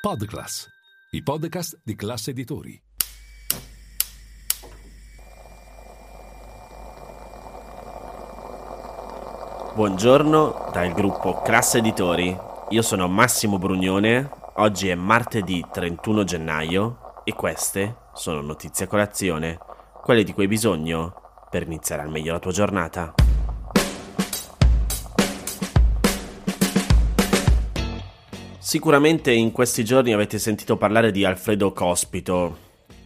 Podclass, i podcast di classe editori. Buongiorno dal gruppo Classe Editori. Io sono Massimo Brugnone. Oggi è martedì 31 gennaio e queste sono notizie a colazione, quelle di cui hai bisogno per iniziare al meglio la tua giornata. Sicuramente in questi giorni avete sentito parlare di Alfredo Cospito,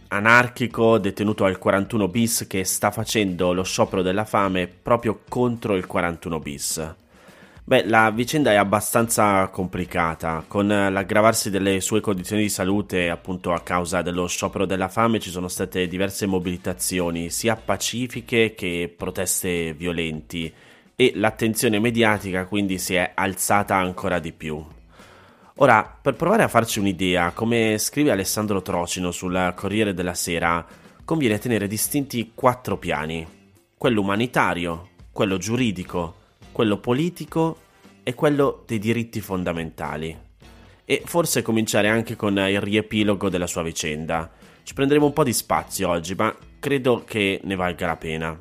anarchico detenuto al 41 bis che sta facendo lo sciopero della fame proprio contro il 41 bis. Beh, la vicenda è abbastanza complicata, con l'aggravarsi delle sue condizioni di salute appunto a causa dello sciopero della fame ci sono state diverse mobilitazioni, sia pacifiche che proteste violenti e l'attenzione mediatica quindi si è alzata ancora di più. Ora, per provare a farci un'idea, come scrive Alessandro Trocino sul Corriere della Sera, conviene tenere distinti quattro piani. Quello umanitario, quello giuridico, quello politico e quello dei diritti fondamentali. E forse cominciare anche con il riepilogo della sua vicenda. Ci prenderemo un po' di spazio oggi, ma credo che ne valga la pena.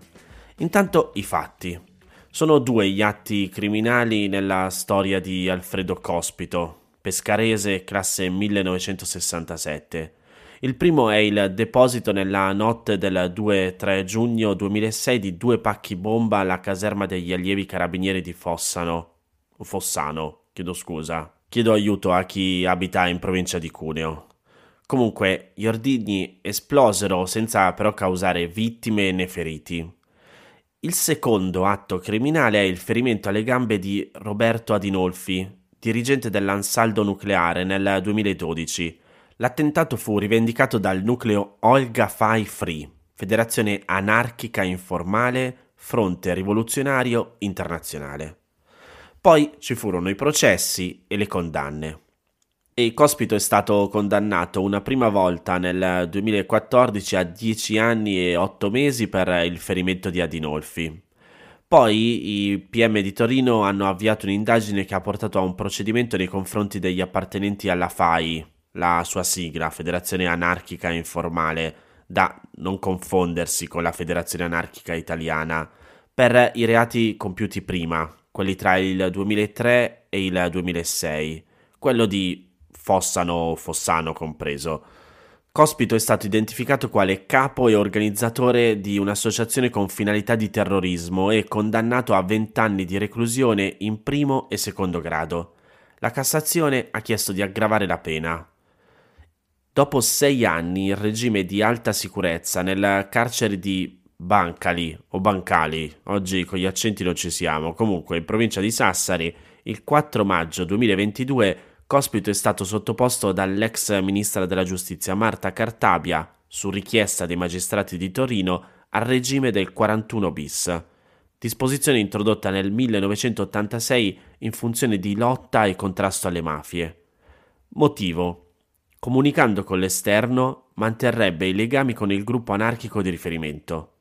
Intanto i fatti. Sono due gli atti criminali nella storia di Alfredo Cospito, pescarese classe 1967. Il primo è il deposito nella notte del 2-3 giugno 2006 di due pacchi bomba alla caserma degli allievi carabinieri di Fossano. Fossano, chiedo scusa. Chiedo aiuto a chi abita in provincia di Cuneo. Comunque, gli ordigni esplosero senza però causare vittime né feriti. Il secondo atto criminale è il ferimento alle gambe di Roberto Adinolfi, dirigente dell'Ansaldo Nucleare nel 2012. L'attentato fu rivendicato dal nucleo Olga Fai Free, federazione anarchica informale Fronte Rivoluzionario Internazionale. Poi ci furono i processi e le condanne. E Cospito è stato condannato una prima volta nel 2014 a 10 anni e 8 mesi per il ferimento di Adinolfi. Poi i PM di Torino hanno avviato un'indagine che ha portato a un procedimento nei confronti degli appartenenti alla FAI, la sua sigla, Federazione Anarchica Informale, da non confondersi con la Federazione Anarchica Italiana, per i reati compiuti prima, quelli tra il 2003 e il 2006, quello di Fossano, Fossano compreso. Cospito è stato identificato quale capo e organizzatore di un'associazione con finalità di terrorismo e condannato a 20 anni di reclusione in primo e secondo grado. La Cassazione ha chiesto di aggravare la pena. Dopo sei anni il regime di alta sicurezza nel carcere di Bancali o Bancali, oggi con gli accenti non ci siamo, comunque in provincia di Sassari, il 4 maggio 2022 Cospito è stato sottoposto dall'ex ministra della giustizia Marta Cartabia, su richiesta dei magistrati di Torino, al regime del 41 bis, disposizione introdotta nel 1986 in funzione di lotta e contrasto alle mafie. Motivo. Comunicando con l'esterno, manterrebbe i legami con il gruppo anarchico di riferimento.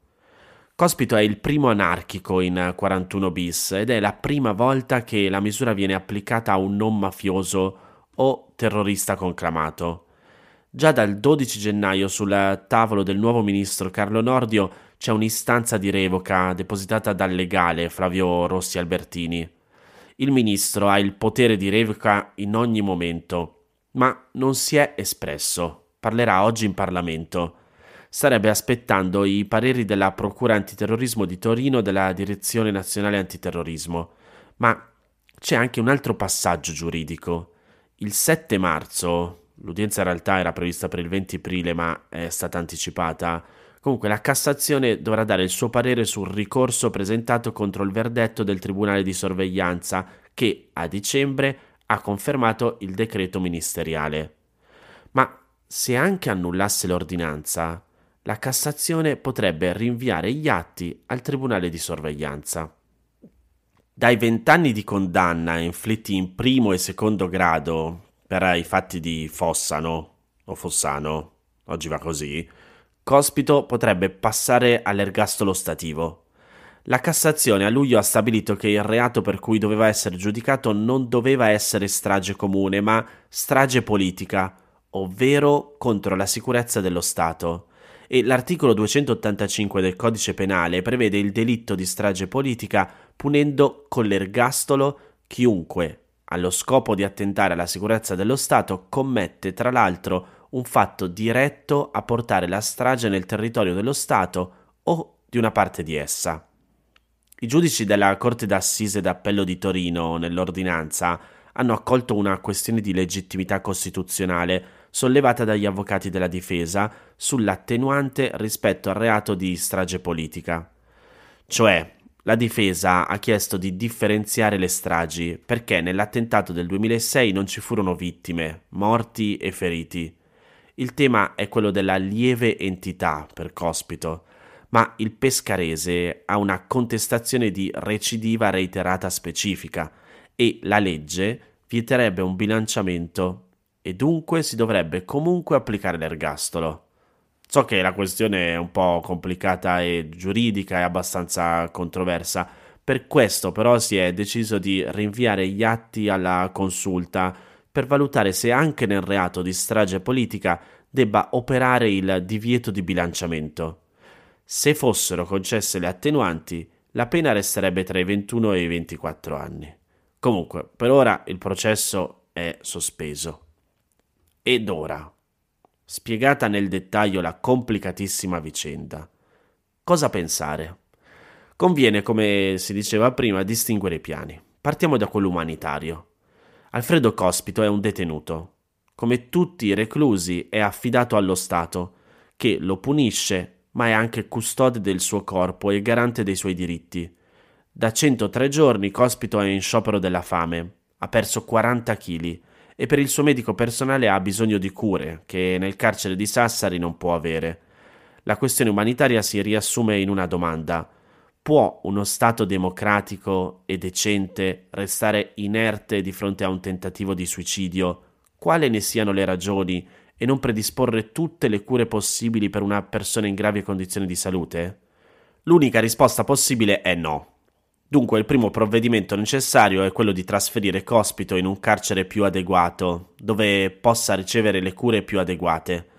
Cospito è il primo anarchico in 41 bis ed è la prima volta che la misura viene applicata a un non mafioso o terrorista conclamato. Già dal 12 gennaio sul tavolo del nuovo ministro Carlo Nordio c'è un'istanza di revoca depositata dal legale Flavio Rossi Albertini. Il ministro ha il potere di revoca in ogni momento, ma non si è espresso. Parlerà oggi in Parlamento starebbe aspettando i pareri della Procura Antiterrorismo di Torino della Direzione Nazionale Antiterrorismo. Ma c'è anche un altro passaggio giuridico. Il 7 marzo, l'udienza in realtà era prevista per il 20 aprile ma è stata anticipata, comunque la Cassazione dovrà dare il suo parere sul ricorso presentato contro il verdetto del Tribunale di sorveglianza che a dicembre ha confermato il decreto ministeriale. Ma se anche annullasse l'ordinanza, la Cassazione potrebbe rinviare gli atti al Tribunale di sorveglianza. Dai vent'anni di condanna inflitti in primo e secondo grado per i fatti di Fossano o Fossano, oggi va così, Cospito potrebbe passare all'ergastolo stativo. La Cassazione a luglio ha stabilito che il reato per cui doveva essere giudicato non doveva essere strage comune, ma strage politica, ovvero contro la sicurezza dello Stato. E l'articolo 285 del codice penale prevede il delitto di strage politica punendo con l'ergastolo chiunque, allo scopo di attentare alla sicurezza dello Stato, commette tra l'altro un fatto diretto a portare la strage nel territorio dello Stato o di una parte di essa. I giudici della Corte d'Assise d'Appello di Torino, nell'ordinanza, hanno accolto una questione di legittimità costituzionale sollevata dagli avvocati della difesa sull'attenuante rispetto al reato di strage politica. Cioè, la difesa ha chiesto di differenziare le stragi perché nell'attentato del 2006 non ci furono vittime, morti e feriti. Il tema è quello della lieve entità per Cospito, ma il pescarese ha una contestazione di recidiva reiterata specifica e la legge vieterebbe un bilanciamento e dunque si dovrebbe comunque applicare l'ergastolo. So che la questione è un po' complicata e giuridica e abbastanza controversa, per questo però si è deciso di rinviare gli atti alla consulta per valutare se anche nel reato di strage politica debba operare il divieto di bilanciamento. Se fossero concesse le attenuanti, la pena resterebbe tra i 21 e i 24 anni. Comunque, per ora il processo è sospeso. Ed ora, spiegata nel dettaglio la complicatissima vicenda, cosa pensare? Conviene, come si diceva prima, distinguere i piani. Partiamo da quello umanitario. Alfredo Cospito è un detenuto. Come tutti i reclusi è affidato allo Stato, che lo punisce ma è anche custode del suo corpo e garante dei suoi diritti. Da 103 giorni Cospito è in sciopero della fame, ha perso 40 kg e per il suo medico personale ha bisogno di cure che nel carcere di Sassari non può avere. La questione umanitaria si riassume in una domanda. Può uno Stato democratico e decente restare inerte di fronte a un tentativo di suicidio, quale ne siano le ragioni e non predisporre tutte le cure possibili per una persona in gravi condizioni di salute? L'unica risposta possibile è no. Dunque il primo provvedimento necessario è quello di trasferire Cospito in un carcere più adeguato, dove possa ricevere le cure più adeguate.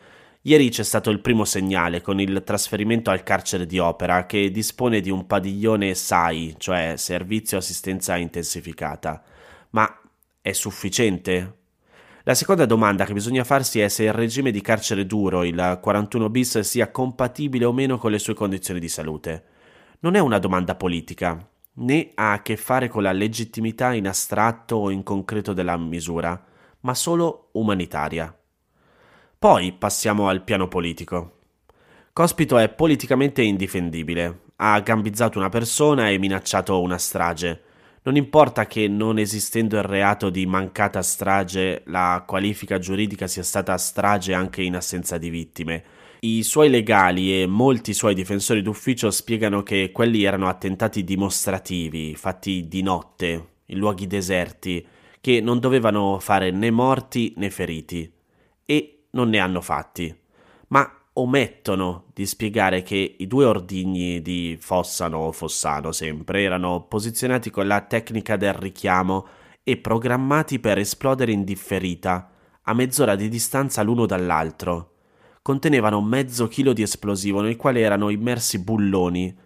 Ieri c'è stato il primo segnale con il trasferimento al carcere di Opera che dispone di un padiglione SAI, cioè Servizio Assistenza Intensificata. Ma è sufficiente? La seconda domanda che bisogna farsi è se il regime di carcere duro, il 41 bis, sia compatibile o meno con le sue condizioni di salute. Non è una domanda politica, né ha a che fare con la legittimità in astratto o in concreto della misura, ma solo umanitaria. Poi passiamo al piano politico. Cospito è politicamente indifendibile, ha gambizzato una persona e minacciato una strage non importa che non esistendo il reato di mancata strage, la qualifica giuridica sia stata strage anche in assenza di vittime. I suoi legali e molti suoi difensori d'ufficio spiegano che quelli erano attentati dimostrativi, fatti di notte, in luoghi deserti, che non dovevano fare né morti né feriti. E non ne hanno fatti. Ma omettono di spiegare che i due ordigni di Fossano o Fossano sempre erano posizionati con la tecnica del richiamo e programmati per esplodere in differita, a mezz'ora di distanza l'uno dall'altro. Contenevano mezzo chilo di esplosivo nel quale erano immersi bulloni,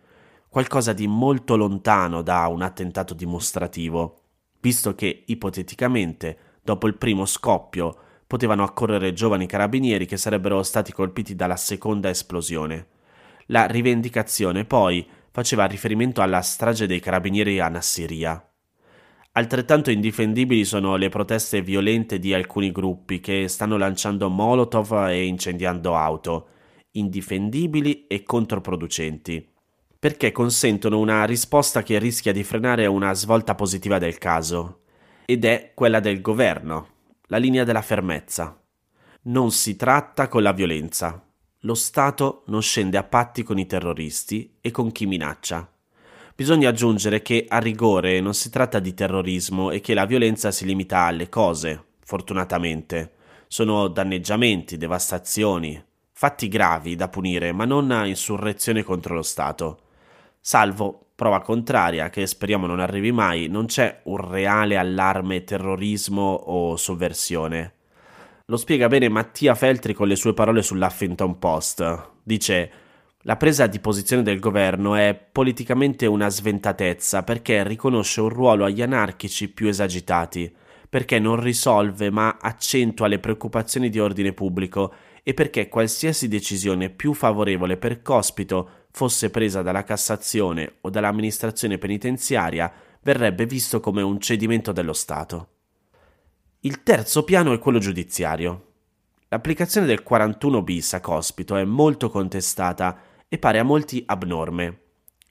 qualcosa di molto lontano da un attentato dimostrativo, visto che ipoteticamente, dopo il primo scoppio, potevano accorrere giovani carabinieri che sarebbero stati colpiti dalla seconda esplosione. La rivendicazione poi faceva riferimento alla strage dei carabinieri a Nassiria. Altrettanto indifendibili sono le proteste violente di alcuni gruppi che stanno lanciando molotov e incendiando auto, indifendibili e controproducenti, perché consentono una risposta che rischia di frenare una svolta positiva del caso, ed è quella del governo, la linea della fermezza. Non si tratta con la violenza. Lo Stato non scende a patti con i terroristi e con chi minaccia. Bisogna aggiungere che a rigore non si tratta di terrorismo e che la violenza si limita alle cose, fortunatamente. Sono danneggiamenti, devastazioni, fatti gravi da punire, ma non insurrezione contro lo Stato. Salvo prova contraria, che speriamo non arrivi mai, non c'è un reale allarme terrorismo o sovversione. Lo spiega bene Mattia Feltri con le sue parole sull'Huffington Post. Dice la presa di posizione del governo è politicamente una sventatezza perché riconosce un ruolo agli anarchici più esagitati, perché non risolve ma accentua le preoccupazioni di ordine pubblico e perché qualsiasi decisione più favorevole per Cospito fosse presa dalla Cassazione o dall'amministrazione penitenziaria verrebbe visto come un cedimento dello Stato. Il terzo piano è quello giudiziario. L'applicazione del 41 bis a Cospito è molto contestata e pare a molti abnorme.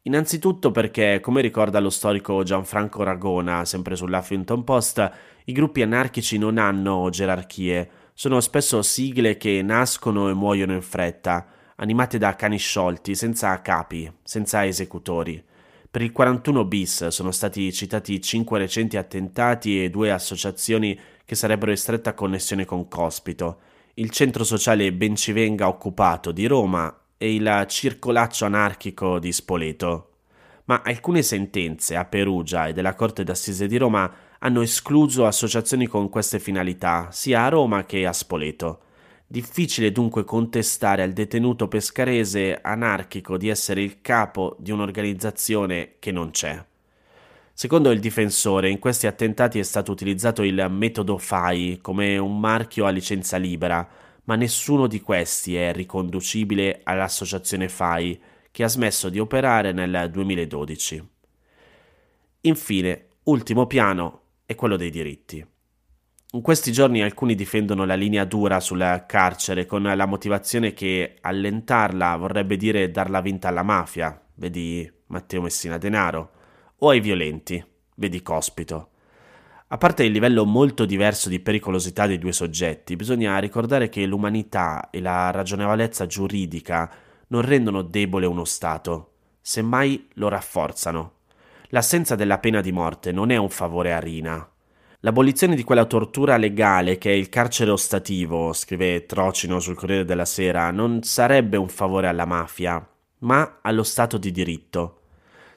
Innanzitutto perché, come ricorda lo storico Gianfranco Ragona, sempre sull'Huffington Post, i gruppi anarchici non hanno gerarchie, sono spesso sigle che nascono e muoiono in fretta, animate da cani sciolti, senza capi, senza esecutori. Per il 41 bis sono stati citati cinque recenti attentati e due associazioni che sarebbero in stretta connessione con Cospito, il centro sociale Bencivenga occupato di Roma e il circolaccio anarchico di Spoleto. Ma alcune sentenze a Perugia e della Corte d'Assise di Roma hanno escluso associazioni con queste finalità, sia a Roma che a Spoleto. Difficile dunque contestare al detenuto pescarese anarchico di essere il capo di un'organizzazione che non c'è. Secondo il difensore, in questi attentati è stato utilizzato il metodo FAI come un marchio a licenza libera, ma nessuno di questi è riconducibile all'associazione FAI che ha smesso di operare nel 2012. Infine, ultimo piano è quello dei diritti. In questi giorni alcuni difendono la linea dura sul carcere con la motivazione che allentarla vorrebbe dire darla vinta alla mafia, vedi Matteo Messina Denaro o ai violenti, vedi Cospito. A parte il livello molto diverso di pericolosità dei due soggetti, bisogna ricordare che l'umanità e la ragionevolezza giuridica non rendono debole uno Stato, semmai lo rafforzano. L'assenza della pena di morte non è un favore a Rina. L'abolizione di quella tortura legale che è il carcere ostativo, scrive Trocino sul Corriere della Sera, non sarebbe un favore alla mafia, ma allo Stato di diritto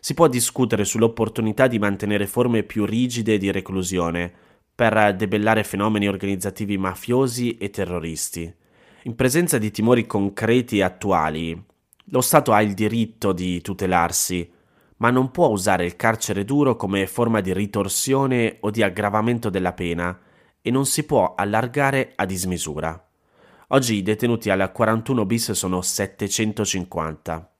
si può discutere sull'opportunità di mantenere forme più rigide di reclusione per debellare fenomeni organizzativi mafiosi e terroristi. In presenza di timori concreti e attuali, lo Stato ha il diritto di tutelarsi, ma non può usare il carcere duro come forma di ritorsione o di aggravamento della pena e non si può allargare a dismisura. Oggi i detenuti al 41 bis sono 750.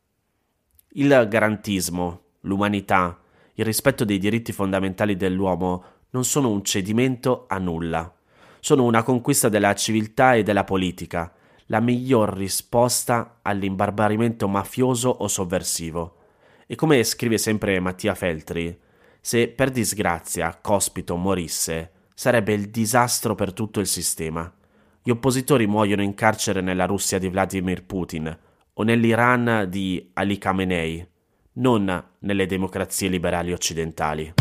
Il garantismo, l'umanità, il rispetto dei diritti fondamentali dell'uomo non sono un cedimento a nulla, sono una conquista della civiltà e della politica, la miglior risposta all'imbarbarimento mafioso o sovversivo. E come scrive sempre Mattia Feltri, se per disgrazia Cospito morisse, sarebbe il disastro per tutto il sistema. Gli oppositori muoiono in carcere nella Russia di Vladimir Putin o nell'Iran di Ali Khamenei non nelle democrazie liberali occidentali.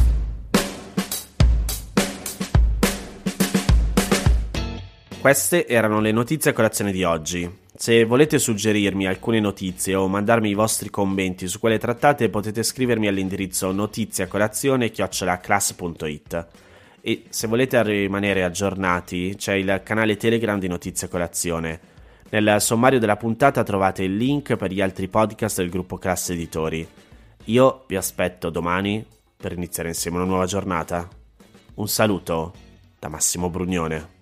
Queste erano le notizie a colazione di oggi. Se volete suggerirmi alcune notizie o mandarmi i vostri commenti su quelle trattate potete scrivermi all'indirizzo notiziacolazione-class.it e se volete rimanere aggiornati c'è il canale Telegram di Notizie a Colazione. Nel sommario della puntata trovate il link per gli altri podcast del gruppo Class Editori. Io vi aspetto domani per iniziare insieme una nuova giornata. Un saluto da Massimo Brugnone.